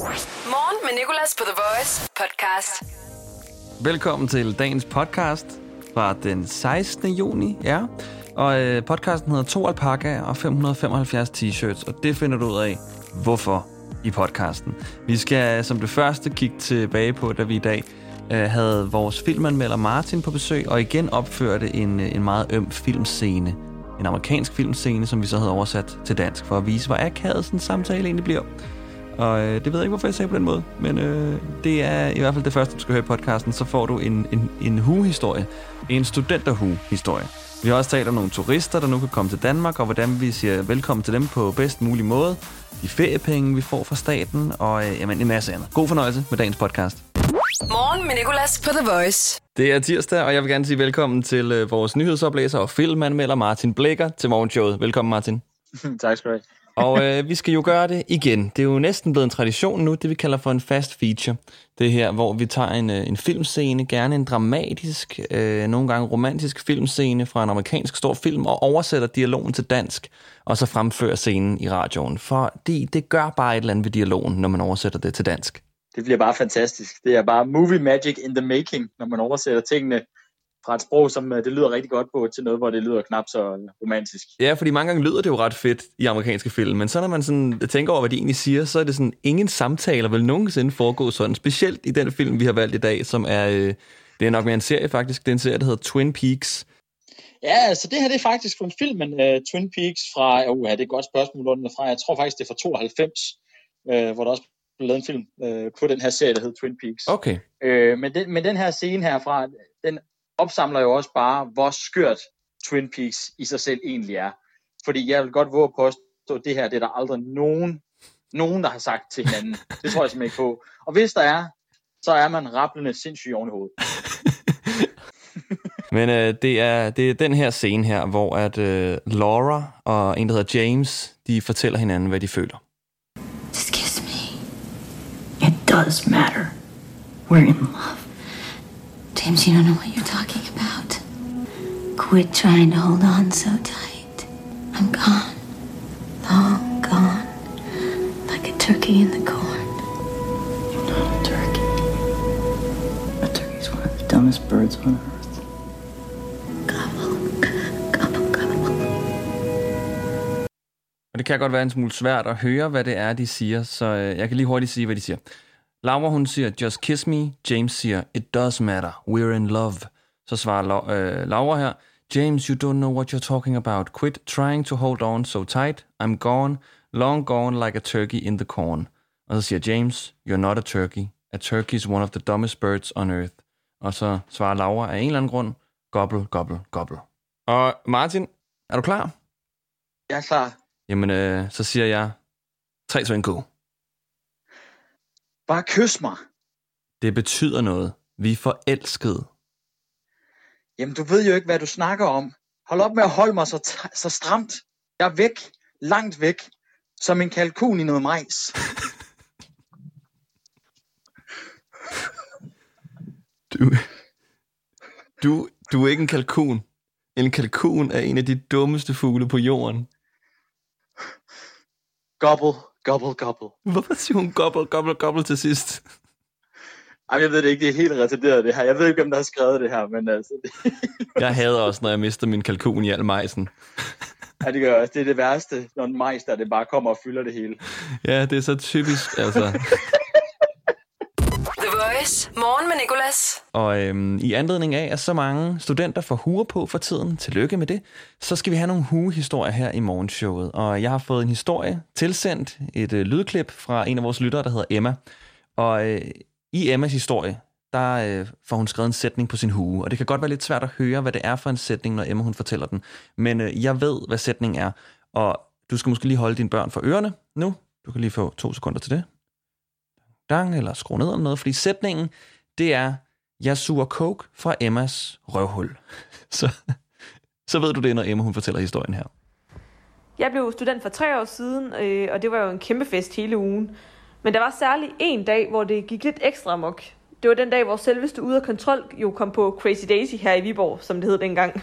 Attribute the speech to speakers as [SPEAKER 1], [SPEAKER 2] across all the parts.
[SPEAKER 1] Morgen med Nicolas på The Voice podcast.
[SPEAKER 2] Velkommen til dagens podcast fra den 16. juni, ja. Og øh, podcasten hedder To alpaka og 575 t-shirts, og det finder du ud af, hvorfor i podcasten. Vi skal som det første kigge tilbage på, da vi i dag øh, havde vores filmanmelder Martin på besøg, og igen opførte en, øh, en meget øm filmscene. En amerikansk filmscene, som vi så havde oversat til dansk, for at vise, hvor akavet sådan en samtale egentlig bliver. Og øh, det ved jeg ikke, hvorfor jeg sagde på den måde, men øh, det er i hvert fald det første, du skal høre i podcasten. Så får du en, en, en hu-historie, en studenterhu-historie. Vi har også talt om nogle turister, der nu kan komme til Danmark, og hvordan vi siger velkommen til dem på bedst mulig måde. De feriepenge, vi får fra staten, og øh, jamen, en masse andet. God fornøjelse med dagens podcast.
[SPEAKER 1] Morgen med Nicolas på The Voice.
[SPEAKER 2] Det er tirsdag, og jeg vil gerne sige velkommen til øh, vores nyhedsoplæser og filmanmelder Martin Blækker til morgenshowet. Velkommen, Martin.
[SPEAKER 3] tak skal du have.
[SPEAKER 2] Og øh, vi skal jo gøre det igen. Det er jo næsten blevet en tradition nu, det vi kalder for en fast feature. Det her, hvor vi tager en, øh, en filmscene, gerne en dramatisk, øh, nogle gange romantisk filmscene fra en amerikansk stor film, og oversætter dialogen til dansk, og så fremfører scenen i radioen. Fordi det gør bare et eller andet ved dialogen, når man oversætter det til dansk.
[SPEAKER 3] Det bliver bare fantastisk. Det er bare movie magic in the making, når man oversætter tingene fra et sprog, som øh, det lyder rigtig godt på, til noget, hvor det lyder knap så romantisk.
[SPEAKER 2] Ja, fordi mange gange lyder det jo ret fedt i amerikanske film, men så når man sådan tænker over, hvad de egentlig siger, så er det sådan, ingen samtaler vil nogensinde foregå sådan, specielt i den film, vi har valgt i dag, som er, øh, det er nok mere en serie faktisk, det er en serie, der hedder Twin Peaks.
[SPEAKER 3] Ja, altså det her det er faktisk fra filmen uh, Twin Peaks fra, uh, det er et godt spørgsmål, er fra, jeg tror faktisk, det er fra 92, uh, hvor der også blev lavet en film uh, på den her serie, der hedder Twin Peaks.
[SPEAKER 2] Okay.
[SPEAKER 3] Uh, men, den, men den her scene herfra, den opsamler jo også bare, hvor skørt Twin Peaks i sig selv egentlig er. Fordi jeg vil godt våge på at det her, det er der aldrig nogen, nogen, der har sagt til hinanden. Det tror jeg simpelthen ikke på. Og hvis der er, så er man rapplende sindssygt oven i hovedet.
[SPEAKER 2] Men øh, det, er, det er den her scene her, hvor at øh, Laura og en, der hedder James, de fortæller hinanden, hvad de føler.
[SPEAKER 4] Just kiss me. It does matter. We're in love. James, you don't know what you're talking. Quit trying to hold on so tight. I'm gone. Long gone. Like a turkey in the corn.
[SPEAKER 5] You're not a turkey. A turkey's one of the dumbest birds on earth.
[SPEAKER 4] Gobble, gobble, gobble.
[SPEAKER 2] Og det kan godt være en smule svært at høre, hvad det er, de siger, så øh, jeg kan lige hurtigt sige, hvad de siger. Laura, hun siger, just kiss me. James siger, it does matter. We're in love. Så svarer La- øh, Laura her, James, you don't know what you're talking about. Quit trying to hold on so tight. I'm gone, long gone like a turkey in the corn. Og så siger James, you're not a turkey. A turkey is one of the dumbest birds on earth. Og så svarer Laura af en eller anden grund, gobble, gobble, gobble. Og Martin, er du klar?
[SPEAKER 3] Jeg er klar.
[SPEAKER 2] Jamen, øh, så siger jeg 3, 2, 1, go.
[SPEAKER 3] Bare kys mig.
[SPEAKER 2] Det betyder noget. Vi er forelskede.
[SPEAKER 3] Jamen, du ved jo ikke, hvad du snakker om. Hold op med at holde mig så, så stramt. Jeg er væk. Langt væk. Som en kalkun i noget majs.
[SPEAKER 2] Du, du, du er ikke en kalkun. En kalkun er en af de dummeste fugle på jorden.
[SPEAKER 3] Gobble, gobble, gobble.
[SPEAKER 2] Hvorfor siger hun gobble, gobble, gobble til sidst?
[SPEAKER 3] Ej, jeg ved det ikke, det er helt retarderet det her. Jeg ved ikke, hvem der har skrevet det her, men altså... Det,
[SPEAKER 2] Jeg hader også, når jeg mister min kalkun i al majsen.
[SPEAKER 3] ja, det gør også. Det er det værste, når en majs, der det bare kommer og fylder det hele.
[SPEAKER 2] Ja, det er så typisk, altså.
[SPEAKER 1] The Voice. Morgen med Nicolas.
[SPEAKER 2] Og øhm, i anledning af, at så mange studenter får huer på for tiden, tillykke med det, så skal vi have nogle huehistorier her i morgenshowet. Og jeg har fået en historie tilsendt, et øh, lydklip fra en af vores lyttere, der hedder Emma. Og øh, i Emmas historie, der øh, får hun skrevet en sætning på sin hue. Og det kan godt være lidt svært at høre, hvad det er for en sætning, når Emma hun fortæller den. Men øh, jeg ved, hvad sætningen er. Og du skal måske lige holde dine børn for ørerne nu. Du kan lige få to sekunder til det. Dang, eller skru ned eller noget. Fordi sætningen, det er, jeg suger coke fra Emmas røvhul. Så, så ved du det, når Emma hun fortæller historien her.
[SPEAKER 6] Jeg blev student for tre år siden, øh, og det var jo en kæmpe fest hele ugen. Men der var særlig en dag, hvor det gik lidt ekstra amok. Det var den dag, hvor selveste ude af kontrol jo kom på Crazy Daisy her i Viborg, som det hed dengang.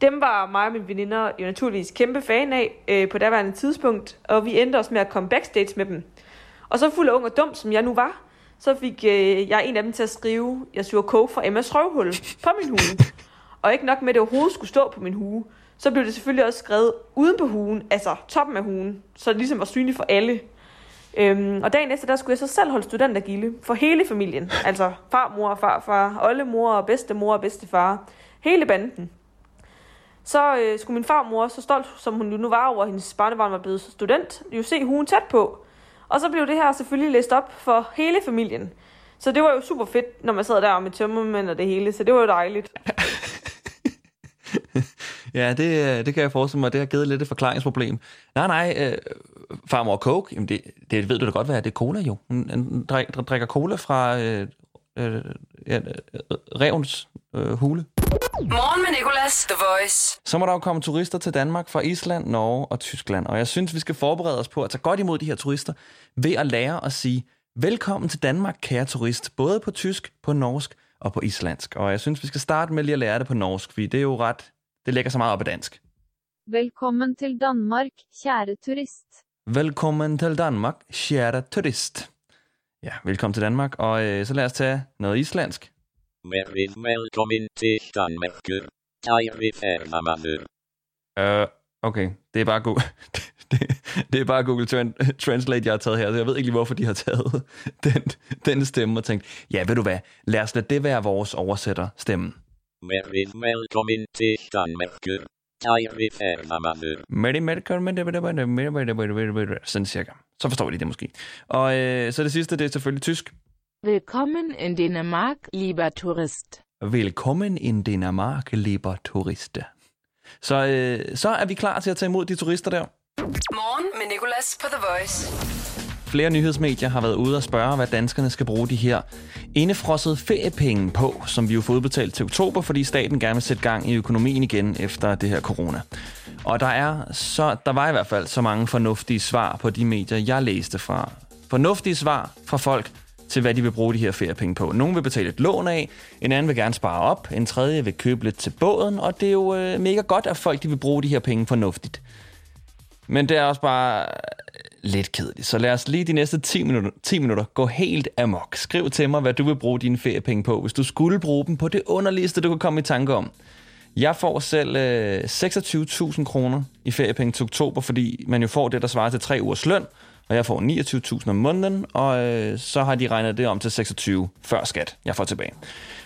[SPEAKER 6] Dem var mig og mine veninder jo naturligvis kæmpe fan af øh, på daværende tidspunkt, og vi endte også med at komme backstage med dem. Og så fuld af ung og dum, som jeg nu var, så fik øh, jeg en af dem til at skrive, jeg suger coke fra Emmas røvhul på min hue. Og ikke nok med, at det overhovedet skulle stå på min hue, så blev det selvfølgelig også skrevet uden på huen, altså toppen af huen, så det ligesom var synligt for alle. Øhm, og dagen efter, der skulle jeg så selv holde studentergilde for hele familien. Altså farmor og farfar, oldemor og bedstemor og bedstefar. Hele banden. Så øh, skulle min farmor, så stolt som hun nu var over, at hendes barnebarn var blevet student, jo se hun tæt på. Og så blev det her selvfølgelig læst op for hele familien. Så det var jo super fedt, når man sad der med tømmermænd og det hele, så det var jo dejligt.
[SPEAKER 2] Ja, det, øh, det kan jeg forestille mig, det har givet lidt et forklaringsproblem. Nej, nej, øh, farmor Coke, jamen det, det ved du da godt, hvad er. Det er cola jo. Hun, hun drikker, drikker cola fra øh, øh, ja, revens øh, hule.
[SPEAKER 1] Morgen med Nicolas, The Voice.
[SPEAKER 2] Så må der jo komme turister til Danmark fra Island, Norge og Tyskland. Og jeg synes, vi skal forberede os på at tage godt imod de her turister ved at lære at sige, velkommen til Danmark, kære turist. Både på tysk, på norsk og på islandsk. Og jeg synes, vi skal starte med lige at lære det på norsk, fordi det er jo ret, det lægger så meget op i dansk.
[SPEAKER 7] Velkommen til Danmark, kjære turist.
[SPEAKER 2] Velkommen til Danmark, kære turist. Ja, velkommen til Danmark. Og øh, så lad os tage noget islandsk.
[SPEAKER 8] Velkomin til Danmarkur. Kære ferðamaður.
[SPEAKER 2] Uh, okay, det er bare Google, det, det er bare Google Tran- Translate, jeg har taget her, så jeg ved ikke lige, hvorfor de har taget den, den stemme og tænkt, ja, ved du hvad, lad os lade det være vores oversætter stemme.
[SPEAKER 8] Verið velkomin til Danmarkur. Kære ferðamaður.
[SPEAKER 2] Sådan cirka. Så forstår de det måske. Og øh, så det sidste, det er selvfølgelig tysk.
[SPEAKER 9] Willkommen in Dänemark, lieber Tourist.
[SPEAKER 2] Velkommen in Dänemark, lieber Touriste. Så, øh, så er vi klar til at tage imod de turister der.
[SPEAKER 1] Morgen med Nicolas på The Voice.
[SPEAKER 2] Flere nyhedsmedier har været ude og spørge, hvad danskerne skal bruge de her indefrossede feriepenge på, som vi jo får udbetalt til oktober, fordi staten gerne vil sætte gang i økonomien igen efter det her corona. Og der er så, der var i hvert fald så mange fornuftige svar på de medier, jeg læste fra. Fornuftige svar fra folk til, hvad de vil bruge de her feriepenge på. Nogle vil betale et lån af, en anden vil gerne spare op, en tredje vil købe lidt til båden, og det er jo øh, mega godt, at folk de vil bruge de her penge fornuftigt. Men det er også bare lidt kedeligt. Så lad os lige de næste 10 minutter, 10 minutter gå helt amok. Skriv til mig, hvad du vil bruge dine feriepenge på, hvis du skulle bruge dem på det underligste, du kan komme i tanke om. Jeg får selv øh, 26.000 kroner i feriepenge til oktober, fordi man jo får det, der svarer til tre ugers løn, og jeg får 29.000 om måneden, og øh, så har de regnet det om til 26 før skat, jeg får tilbage.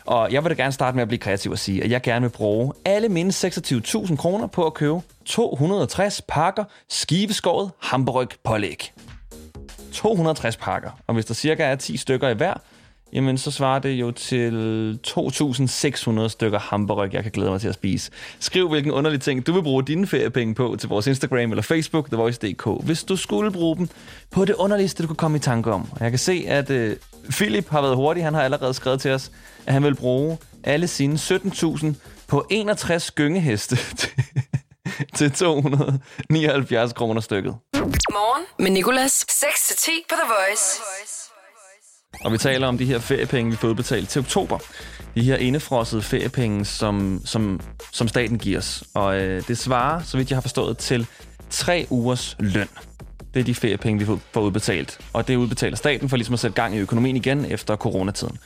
[SPEAKER 2] Og jeg vil da gerne starte med at blive kreativ og sige, at jeg gerne vil bruge alle mine 26.000 kroner på at købe 260 pakker skiveskåret hamburg pålæg. 260 pakker. Og hvis der cirka er 10 stykker i hver, jamen så svarer det jo til 2.600 stykker hamburg, jeg kan glæde mig til at spise. Skriv, hvilken underlig ting du vil bruge dine feriepenge på til vores Instagram eller Facebook, TheVoice.dk, hvis du skulle bruge dem på det underligste, du kunne komme i tanke om. Og jeg kan se, at øh, Philip har været hurtig. Han har allerede skrevet til os, at han vil bruge alle sine 17.000 på 61 gyngeheste til, 279 kroner stykket.
[SPEAKER 1] Morgen med Nicolas. 6-10 på The Voice.
[SPEAKER 2] Og vi taler om de her feriepenge, vi får udbetalt til oktober. De her indefrossede feriepenge, som, som, som staten giver os. Og øh, det svarer, så vidt jeg har forstået, til tre ugers løn. Det er de feriepenge, vi får- udbetalt. Og det udbetaler staten for ligesom at sætte gang i økonomien igen efter coronatiden.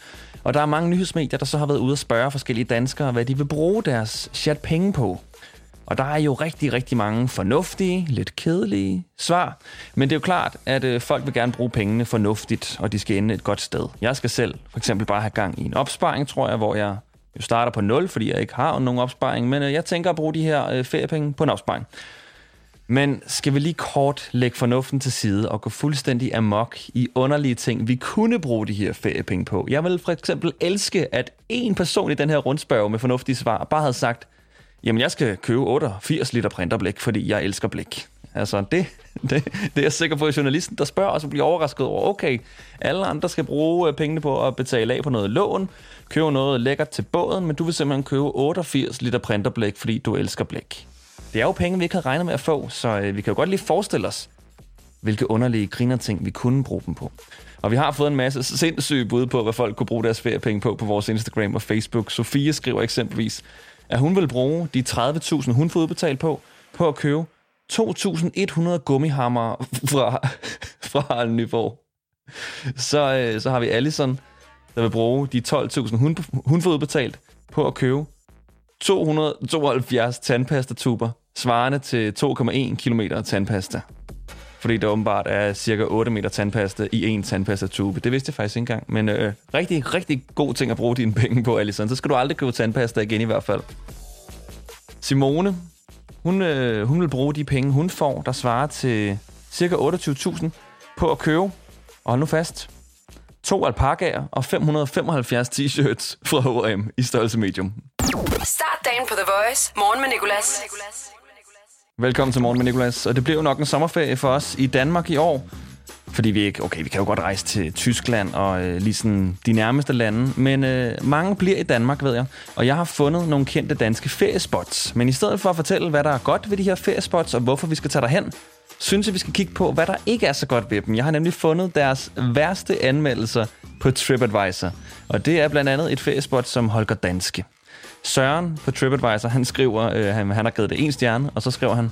[SPEAKER 2] Og der er mange nyhedsmedier, der så har været ude og spørge forskellige danskere, hvad de vil bruge deres chat penge på. Og der er jo rigtig, rigtig mange fornuftige, lidt kedelige svar. Men det er jo klart, at øh, folk vil gerne bruge pengene fornuftigt, og de skal ende et godt sted. Jeg skal selv for eksempel bare have gang i en opsparing, tror jeg, hvor jeg jo starter på 0, fordi jeg ikke har nogen opsparing. Men øh, jeg tænker at bruge de her øh, feriepenge på en opsparing. Men skal vi lige kort lægge fornuften til side og gå fuldstændig amok i underlige ting, vi kunne bruge de her feriepenge på? Jeg vil for eksempel elske, at en person i den her rundspørg med fornuftige svar bare havde sagt, jamen jeg skal købe 88 liter printerblæk, fordi jeg elsker blæk. Altså det, det, det er jeg sikker på, at journalisten, der spørger os, bliver overrasket over, okay, alle andre skal bruge øh, pengene på at betale af på noget lån, købe noget lækkert til båden, men du vil simpelthen købe 88 liter printerblæk, fordi du elsker blæk. Det er jo penge, vi ikke havde regnet med at få, så øh, vi kan jo godt lige forestille os, hvilke underlige grinerting vi kunne bruge dem på. Og vi har fået en masse sindssyge bud på, hvad folk kunne bruge deres feriepenge på på vores Instagram og Facebook. Sofie skriver eksempelvis, at hun vil bruge de 30.000, hun får udbetalt på, på at købe 2.100 gummihammer fra, fra Harald Nyborg. så, øh, så har vi Allison, der vil bruge de 12.000, hun, hun får udbetalt på at købe 272 tandpastatuber, svarende til 2,1 km tandpasta. Fordi der åbenbart er cirka 8 meter tandpasta i en tandpastatube. Det vidste jeg faktisk ikke engang. Men øh, rigtig, rigtig god ting at bruge dine penge på, Alison. Så skal du aldrig købe tandpasta igen i hvert fald. Simone, hun, øh, hun vil bruge de penge, hun får, der svarer til cirka 28.000 på at købe, og hold nu fast, to alpakaer og 575 t-shirts fra H&M i størrelse medium.
[SPEAKER 1] Start dagen på The Voice. Morgen med Nicolas.
[SPEAKER 2] Velkommen til Morgen med Nicolas. Og det bliver jo nok en sommerferie for os i Danmark i år. Fordi vi ikke... Okay, vi kan jo godt rejse til Tyskland og øh, lige sådan de nærmeste lande. Men øh, mange bliver i Danmark, ved jeg. Og jeg har fundet nogle kendte danske feriespots. Men i stedet for at fortælle, hvad der er godt ved de her feriespots, og hvorfor vi skal tage derhen, synes jeg, vi skal kigge på, hvad der ikke er så godt ved dem. Jeg har nemlig fundet deres værste anmeldelser på TripAdvisor. Og det er blandt andet et feriespot som Holger Danske. Søren på TripAdvisor, han skriver, øh, han, han har givet det en stjerne, og så skriver han,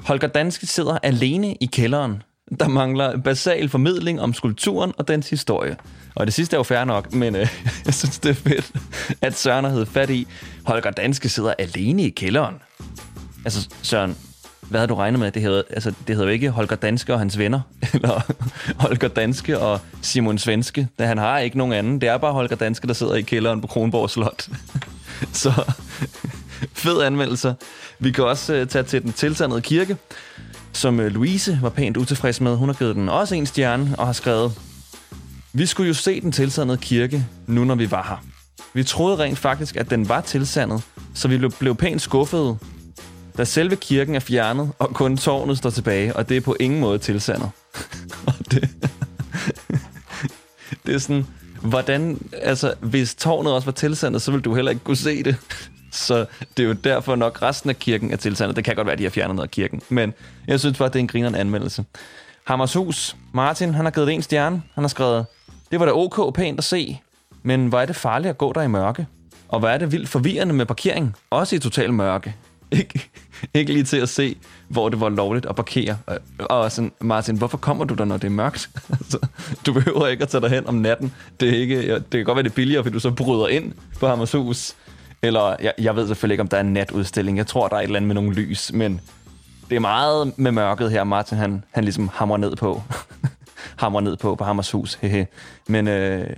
[SPEAKER 2] Holger Danske sidder alene i kælderen. Der mangler basal formidling om skulpturen og dens historie. Og det sidste er jo fair nok, men øh, jeg synes, det er fedt, at Søren har fat i, Holger Danske sidder alene i kælderen. Altså, Søren, hvad havde du regnet med? Det hedder, altså, det hedder jo ikke Holger Danske og hans venner, eller Holger Danske og Simon Svenske. Da han har ikke nogen anden. Det er bare Holger Danske, der sidder i kælderen på Kronborg Slot. Så fed anmeldelse. Vi kan også uh, tage til den tilsandede kirke, som øh, Louise var pænt utilfreds med. Hun har givet den også en stjerne og har skrevet, Vi skulle jo se den tilsandede kirke, nu når vi var her. Vi troede rent faktisk, at den var tilsandet, så vi blev, blev pænt skuffede, da selve kirken er fjernet, og kun tårnet står tilbage, og det er på ingen måde tilsandet. og det, det er sådan, hvordan, altså, hvis tårnet også var tilsandet, så ville du heller ikke kunne se det. Så det er jo derfor nok resten af kirken er tilsandet. Det kan godt være, at de har fjernet noget af kirken. Men jeg synes bare, det er en grineren anmeldelse. Hammershus. Martin, han har givet det en stjerne. Han har skrevet, det var da ok pænt at se, men hvor er det farligt at gå der i mørke? Og hvor er det vildt forvirrende med parkering? Også i total mørke. Ikke, ikke lige til at se, hvor det var lovligt at parkere. Og, og sådan, Martin, hvorfor kommer du der, når det er mørkt? altså, du behøver ikke at tage dig hen om natten. Det, er ikke, det kan godt være, det er billigere, fordi du så bryder ind på Hammershus. Eller, jeg, jeg ved selvfølgelig ikke, om der er en natudstilling. Jeg tror, der er et eller andet med nogle lys, men det er meget med mørket her, Martin han, han ligesom hammer ned på. hammer ned på på Hammershus. Hehe. Men øh,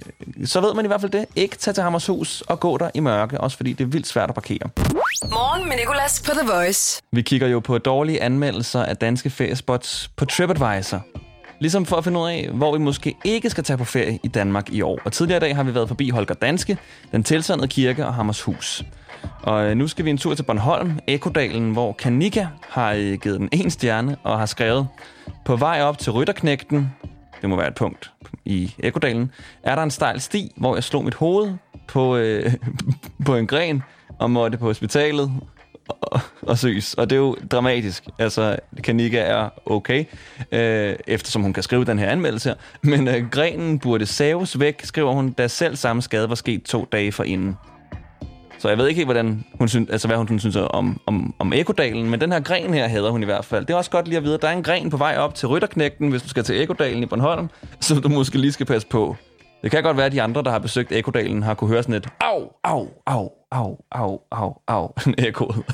[SPEAKER 2] så ved man i hvert fald det. Ikke tage til Hammershus og gå der i mørke, også fordi det er vildt svært at parkere.
[SPEAKER 1] Morgen med Nicolas på The Voice.
[SPEAKER 2] Vi kigger jo på dårlige anmeldelser af danske feriespots på TripAdvisor. Ligesom for at finde ud af, hvor vi måske ikke skal tage på ferie i Danmark i år. Og tidligere i dag har vi været forbi Holger Danske, den tilsandede kirke og Hammershus. Og øh, nu skal vi en tur til Bornholm, Ekodalen, hvor Kanika har øh, givet den en stjerne og har skrevet, på vej op til Rytterknægten, det må være et punkt i Ekodalen, er der en stejl sti, hvor jeg slog mit hoved på, øh, på en gren og måtte på hospitalet og, og søs. Og det er jo dramatisk. Altså, Kanika er okay, øh, eftersom hun kan skrive den her anmeldelse her. Men øh, grenen burde saves væk, skriver hun, da selv samme skade var sket to dage forinden. Så jeg ved ikke helt, hvordan hun synes, altså, hvad hun synes om, om, om Ekodalen, men den her gren her hader hun i hvert fald. Det er også godt lige at vide, at der er en gren på vej op til Rytterknægten, hvis du skal til Ekodalen i Bornholm, som du måske lige skal passe på. Det kan godt være, at de andre, der har besøgt Ekodalen, har kunne høre sådan et au, au, au, au, au, au, au, ekkoet.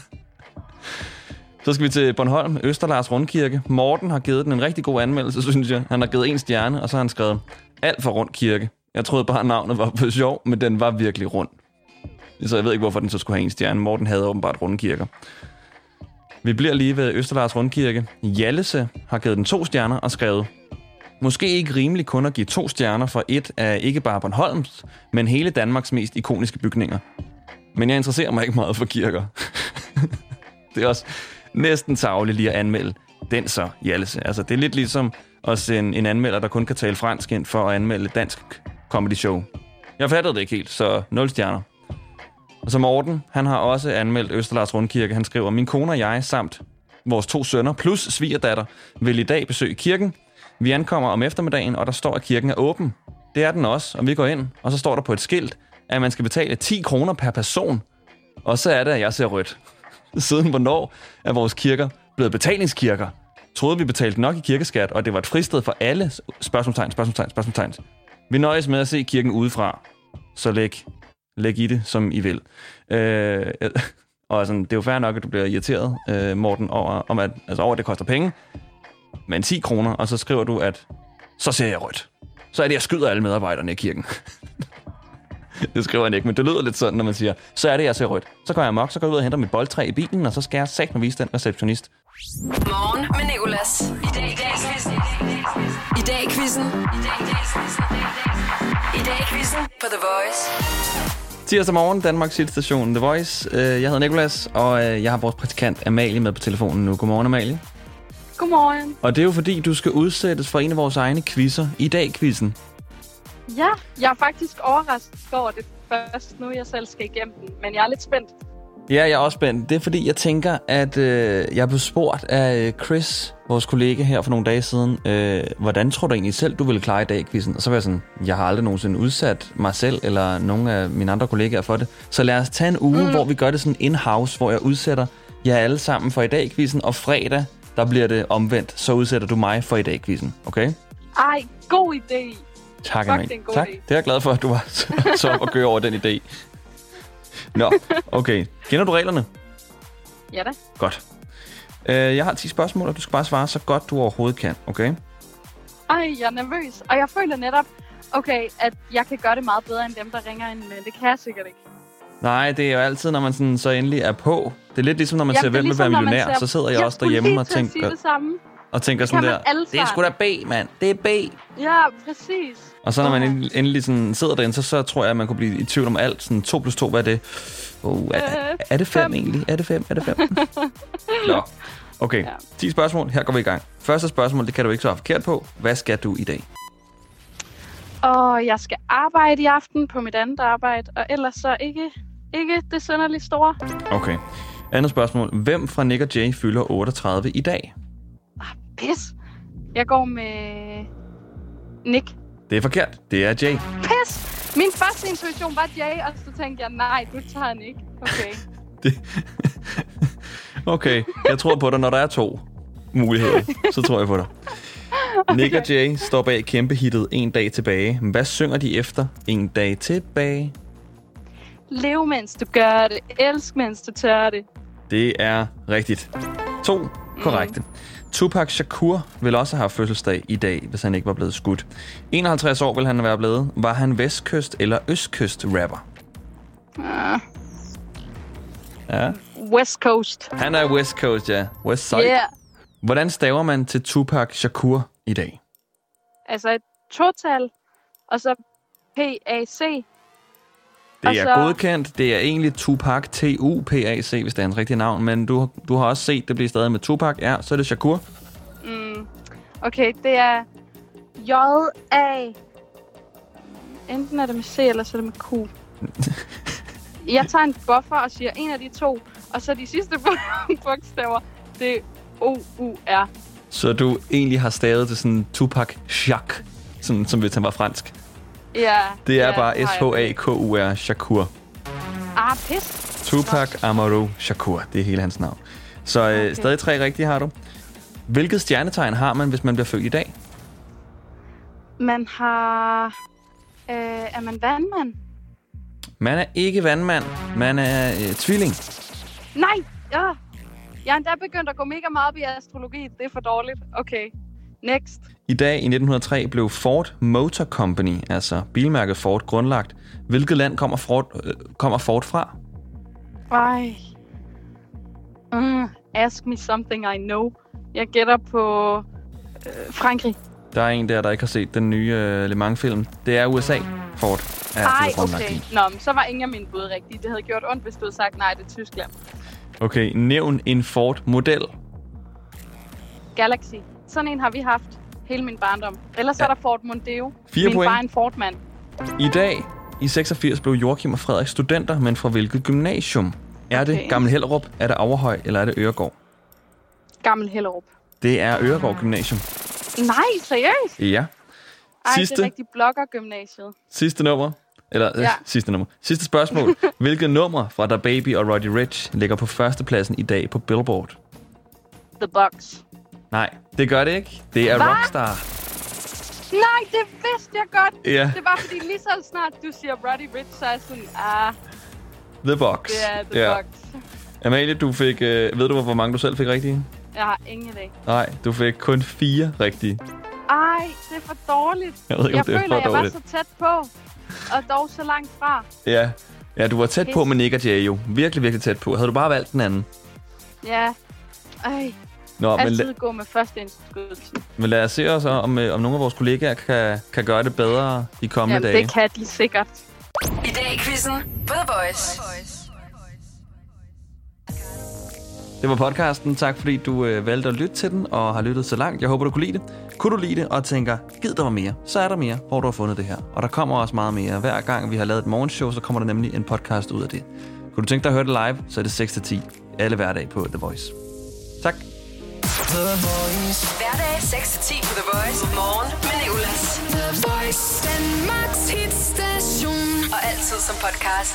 [SPEAKER 2] Så skal vi til Bornholm, Østerlars Rundkirke. Morten har givet den en rigtig god anmeldelse, synes jeg. Han har givet en stjerne, og så har han skrevet, alt for Rundkirke. Jeg troede bare, navnet var for sjov, men den var virkelig rund. Så jeg ved ikke, hvorfor den så skulle have en stjerne. Morten havde åbenbart rundkirker. Vi bliver lige ved Østerlars Rundkirke. Jallese har givet den to stjerner og skrevet, Måske ikke rimeligt kun at give to stjerner for et af ikke bare Bornholms, men hele Danmarks mest ikoniske bygninger. Men jeg interesserer mig ikke meget for kirker. det er også næsten tavligt lige at anmelde den så, Jallese. Altså, det er lidt ligesom at sende en anmelder, der kun kan tale fransk ind for at anmelde et dansk comedy show. Jeg fattede det ikke helt, så 0 stjerner. Og så Morten, han har også anmeldt Østerlars Rundkirke. Han skriver, min kone og jeg samt vores to sønner plus svigerdatter vil i dag besøge kirken. Vi ankommer om eftermiddagen, og der står, at kirken er åben. Det er den også, og vi går ind, og så står der på et skilt, at man skal betale 10 kroner per person. Og så er det, at jeg ser rødt. Siden hvornår er vores kirker blevet betalingskirker? troede, vi betalte nok i kirkeskat, og det var et fristed for alle spørgsmålstegn, spørgsmålstegn, spørgsmålstegn. Vi nøjes med at se kirken udefra, så læg, læg i det, som I vil. Øh, og sådan, det er jo fair nok, at du bliver irriteret, øh, Morten, over, om at, altså over, at det koster penge, men 10 kroner, og så skriver du, at så ser jeg rødt. Så er det, jeg skyder alle medarbejderne i kirken. det skriver han ikke, men det lyder lidt sådan, når man siger, så er det, jeg ser rødt. Så går jeg amok, så går jeg ud og henter mit boldtræ i bilen, og så skal jeg sagt med vise den receptionist.
[SPEAKER 1] Morgen med Nicolas. I dag i dag quizzen. I dag i quizzen. I dag i quizzen på The Voice.
[SPEAKER 2] Tirsdag morgen, Danmarks station The Voice. Øh, Jeg hedder Nikolas, og øh, jeg har vores praktikant Amalie med på telefonen nu. Godmorgen, Amalie.
[SPEAKER 10] Godmorgen.
[SPEAKER 2] Og det er jo fordi, du skal udsættes for en af vores egne quizzer. I dag quizzen.
[SPEAKER 10] Ja, jeg er faktisk overrasket over det først nu, jeg selv skal igennem den, men jeg er lidt spændt.
[SPEAKER 2] Ja, jeg er også spændt. Det er fordi, jeg tænker, at øh, jeg blev spurgt af øh, Chris, vores kollega her for nogle dage siden, øh, hvordan tror du egentlig selv, du ville klare i dag quizzen? Og så var jeg sådan, jeg har aldrig nogensinde udsat mig selv eller nogle af mine andre kollegaer for det. Så lad os tage en uge, mm. hvor vi gør det sådan in-house, hvor jeg udsætter jer alle sammen for i dag quizzen, og fredag, der bliver det omvendt, så udsætter du mig for i dag quizzen, okay?
[SPEAKER 10] Ej, god idé.
[SPEAKER 2] Tak,
[SPEAKER 10] Fuck, det er en god
[SPEAKER 2] tak.
[SPEAKER 10] idé.
[SPEAKER 2] Det er jeg glad for, at du var så og gøre over den idé. Nå, okay. Kender du reglerne?
[SPEAKER 10] Ja da.
[SPEAKER 2] Godt. Øh, jeg har 10 spørgsmål, og du skal bare svare så godt du overhovedet kan, okay?
[SPEAKER 10] Ej, jeg er nervøs. Og jeg føler netop, okay, at jeg kan gøre det meget bedre end dem, der ringer ind, men det kan jeg sikkert ikke.
[SPEAKER 2] Nej, det er jo altid, når man sådan, så endelig er på. Det er lidt ligesom, når man
[SPEAKER 10] Jamen,
[SPEAKER 2] ser,
[SPEAKER 10] er
[SPEAKER 2] hvem vil være
[SPEAKER 10] ligesom, man
[SPEAKER 2] millionær.
[SPEAKER 10] ser-
[SPEAKER 2] Så sidder jeg,
[SPEAKER 10] Jeg
[SPEAKER 2] også derhjemme og
[SPEAKER 10] at sige
[SPEAKER 2] tænker,
[SPEAKER 10] det samme.
[SPEAKER 2] Og tænker
[SPEAKER 10] Det
[SPEAKER 2] sådan der, det er sgu da B, mand. Det er B.
[SPEAKER 10] Ja, præcis.
[SPEAKER 2] Og så når man endelig, sådan sidder derinde, så, så tror jeg, at man kunne blive i tvivl om alt. Sådan 2 plus 2, hvad er det? Oh, er,
[SPEAKER 10] Øh,
[SPEAKER 2] er det 5
[SPEAKER 10] fem.
[SPEAKER 2] egentlig? Er det 5? Er det 5? Nå, okay.
[SPEAKER 10] Ja.
[SPEAKER 2] 10 spørgsmål. Her går vi i gang. Første spørgsmål, det kan du ikke svare forkert på. Hvad skal du i dag?
[SPEAKER 10] Og jeg skal arbejde i aften på mit andet arbejde, og ellers så ikke, ikke det sønderligt store.
[SPEAKER 2] Okay. Andet spørgsmål. Hvem fra Nick og Jay fylder 38 i dag?
[SPEAKER 10] Pis. Jeg går med Nick.
[SPEAKER 2] Det er forkert. Det er Jay.
[SPEAKER 10] Pis! Min første intuition var Jay, og så tænkte jeg, nej, du tager Nick. Okay.
[SPEAKER 2] Det... okay, jeg tror på dig, når der er to muligheder. Så tror jeg på dig. Okay. Nick og Jay står bag kæmpe hittet En dag tilbage. Hvad synger de efter En dag tilbage?
[SPEAKER 10] Lev, mens du gør det. Elsk, mens du tør det.
[SPEAKER 2] Det er rigtigt. To korrekte. Tupac Shakur vil også have fødselsdag i dag, hvis han ikke var blevet skudt. 51 år vil han være blevet. Var han vestkyst eller østkyst rapper?
[SPEAKER 10] Uh,
[SPEAKER 2] Ja.
[SPEAKER 10] West Coast.
[SPEAKER 2] Han er West Coast, ja. West Side.
[SPEAKER 10] Yeah.
[SPEAKER 2] Hvordan staver man til Tupac Shakur i dag?
[SPEAKER 10] Altså et total, og så PAC.
[SPEAKER 2] Det er
[SPEAKER 10] så-
[SPEAKER 2] godkendt. Det er egentlig Tupac, T-U-P-A-C, hvis det er hans rigtige navn. Men du, du har også set, det bliver stadig med Tupac. Ja, så er det Shakur.
[SPEAKER 10] Mm. Okay, det er J-A. Enten er det med C, eller så er det med Q. Jeg tager en buffer og siger en af de to, og så de sidste bogstaver, det er O-U-R.
[SPEAKER 2] Så du egentlig har stavet til sådan Tupac Shak, sådan, som hvis han var fransk.
[SPEAKER 10] Ja.
[SPEAKER 2] Det er
[SPEAKER 10] ja,
[SPEAKER 2] bare. S-H-A-K-U-R, Shakur.
[SPEAKER 10] Ah, pis.
[SPEAKER 2] Tupac Amaru Shakur, det er hele hans navn. Så øh,
[SPEAKER 10] Okay.
[SPEAKER 2] stadig tre rigtige har du. Hvilket stjernetegn har man, hvis man bliver født i dag?
[SPEAKER 10] Man har... Øh, er man vandmand?
[SPEAKER 2] Man er ikke vandmand, man er øh, tvilling.
[SPEAKER 10] Nej! Ja. Jeg er endda begyndt at gå mega meget op i astrologi. Det er for dårligt. Okay. Next.
[SPEAKER 2] I dag i 1903 blev Ford Motor Company, altså bilmærket Ford, grundlagt. Hvilket land kommer Ford, øh, kommer Ford fra?
[SPEAKER 10] Ej. Mm, ask me something I know. Jeg gætter på øh, Frankrig.
[SPEAKER 2] Der er en der, der ikke har set den nye øh, Le Mans-film. Det er USA, Ford er
[SPEAKER 10] Ej, okay.
[SPEAKER 2] i.
[SPEAKER 10] Nå, men så var ingen af mine bud rigtige. Det havde gjort ondt, hvis du havde sagt nej, det er Tyskland.
[SPEAKER 2] Okay, nævn en Ford-model.
[SPEAKER 10] Galaxy. Sådan en har vi haft hele min barndom. Ellers ja. er der Ford Mondeo.
[SPEAKER 2] Fire
[SPEAKER 10] min
[SPEAKER 2] point.
[SPEAKER 10] far er en Ford-mand.
[SPEAKER 2] I dag, i 86, blev Joachim og Frederik studenter, men fra hvilket gymnasium? Er det
[SPEAKER 10] Okay.
[SPEAKER 2] Gammel Hellerup, er det Averhøj, eller er det Øregård?
[SPEAKER 10] Gammel Hellerup.
[SPEAKER 2] Det er Øregård Gymnasium.
[SPEAKER 10] Nej, seriøst?
[SPEAKER 2] Ja.
[SPEAKER 10] Ej, det
[SPEAKER 2] Sidste,
[SPEAKER 10] er rigtig bloggergymnasiet.
[SPEAKER 2] sidste nummer. Eller, ja.
[SPEAKER 10] Ja.
[SPEAKER 2] sidste nummer. Sidste spørgsmål. Hvilket nummer fra Da Baby og Roddy Rich ligger på førstepladsen i dag på Billboard?
[SPEAKER 10] The Box.
[SPEAKER 2] Nej, det gør det ikke. Det er
[SPEAKER 10] Hva?
[SPEAKER 2] Rockstar.
[SPEAKER 10] Nej, det vidste jeg godt.
[SPEAKER 2] Ja.
[SPEAKER 10] Det var fordi lige så snart du siger Roddy Rich, så er jeg sådan, ah,
[SPEAKER 2] The Box.
[SPEAKER 10] det er The
[SPEAKER 2] Ja.
[SPEAKER 10] Box.
[SPEAKER 2] Amalie, du fik... Øh, ved du, hvor mange du selv fik rigtige?
[SPEAKER 10] Jeg har ingen idé.
[SPEAKER 2] Nej, du fik kun fire rigtige.
[SPEAKER 10] Ej, det er for dårligt.
[SPEAKER 2] Jeg ved ikke,
[SPEAKER 10] jeg
[SPEAKER 2] det er
[SPEAKER 10] føler,
[SPEAKER 2] for
[SPEAKER 10] jeg var
[SPEAKER 2] dårligt.
[SPEAKER 10] så tæt på, og dog så langt fra.
[SPEAKER 2] Ja. Ja, du var tæt på
[SPEAKER 10] Pis.
[SPEAKER 2] med Nick og Jay jo. Virkelig, virkelig tæt på. Havde du bare valgt den anden?
[SPEAKER 10] Ja. Ej,
[SPEAKER 2] Nå, men,
[SPEAKER 10] altid
[SPEAKER 2] la-
[SPEAKER 10] gå med første indskydelse.
[SPEAKER 2] men lad os se os, om, øh, om nogle af vores kollegaer kan, kan gøre det bedre de kommende
[SPEAKER 10] Jamen,
[SPEAKER 2] dage.
[SPEAKER 10] det kan de sikkert.
[SPEAKER 1] I dag i quizzen på The Voice.
[SPEAKER 2] Det var podcasten. Tak fordi du øh, valgte at lytte til den og har lyttet så langt. Jeg håber, du kunne lide det. Kunne du lide det og tænker, gid der var mere, så er der mere, hvor du har fundet det her. Og der kommer også meget mere. Hver gang vi har lavet et morgenshow, så kommer der nemlig en podcast ud af det. Kunne du tænke dig at høre det live, så er det 6-10 alle hverdag på The Voice. Tak.
[SPEAKER 1] Hverdag 6-10 på The Voice. Morgen med Nicolas. The Voice. Danmarks hitstation. Og altid som podcast.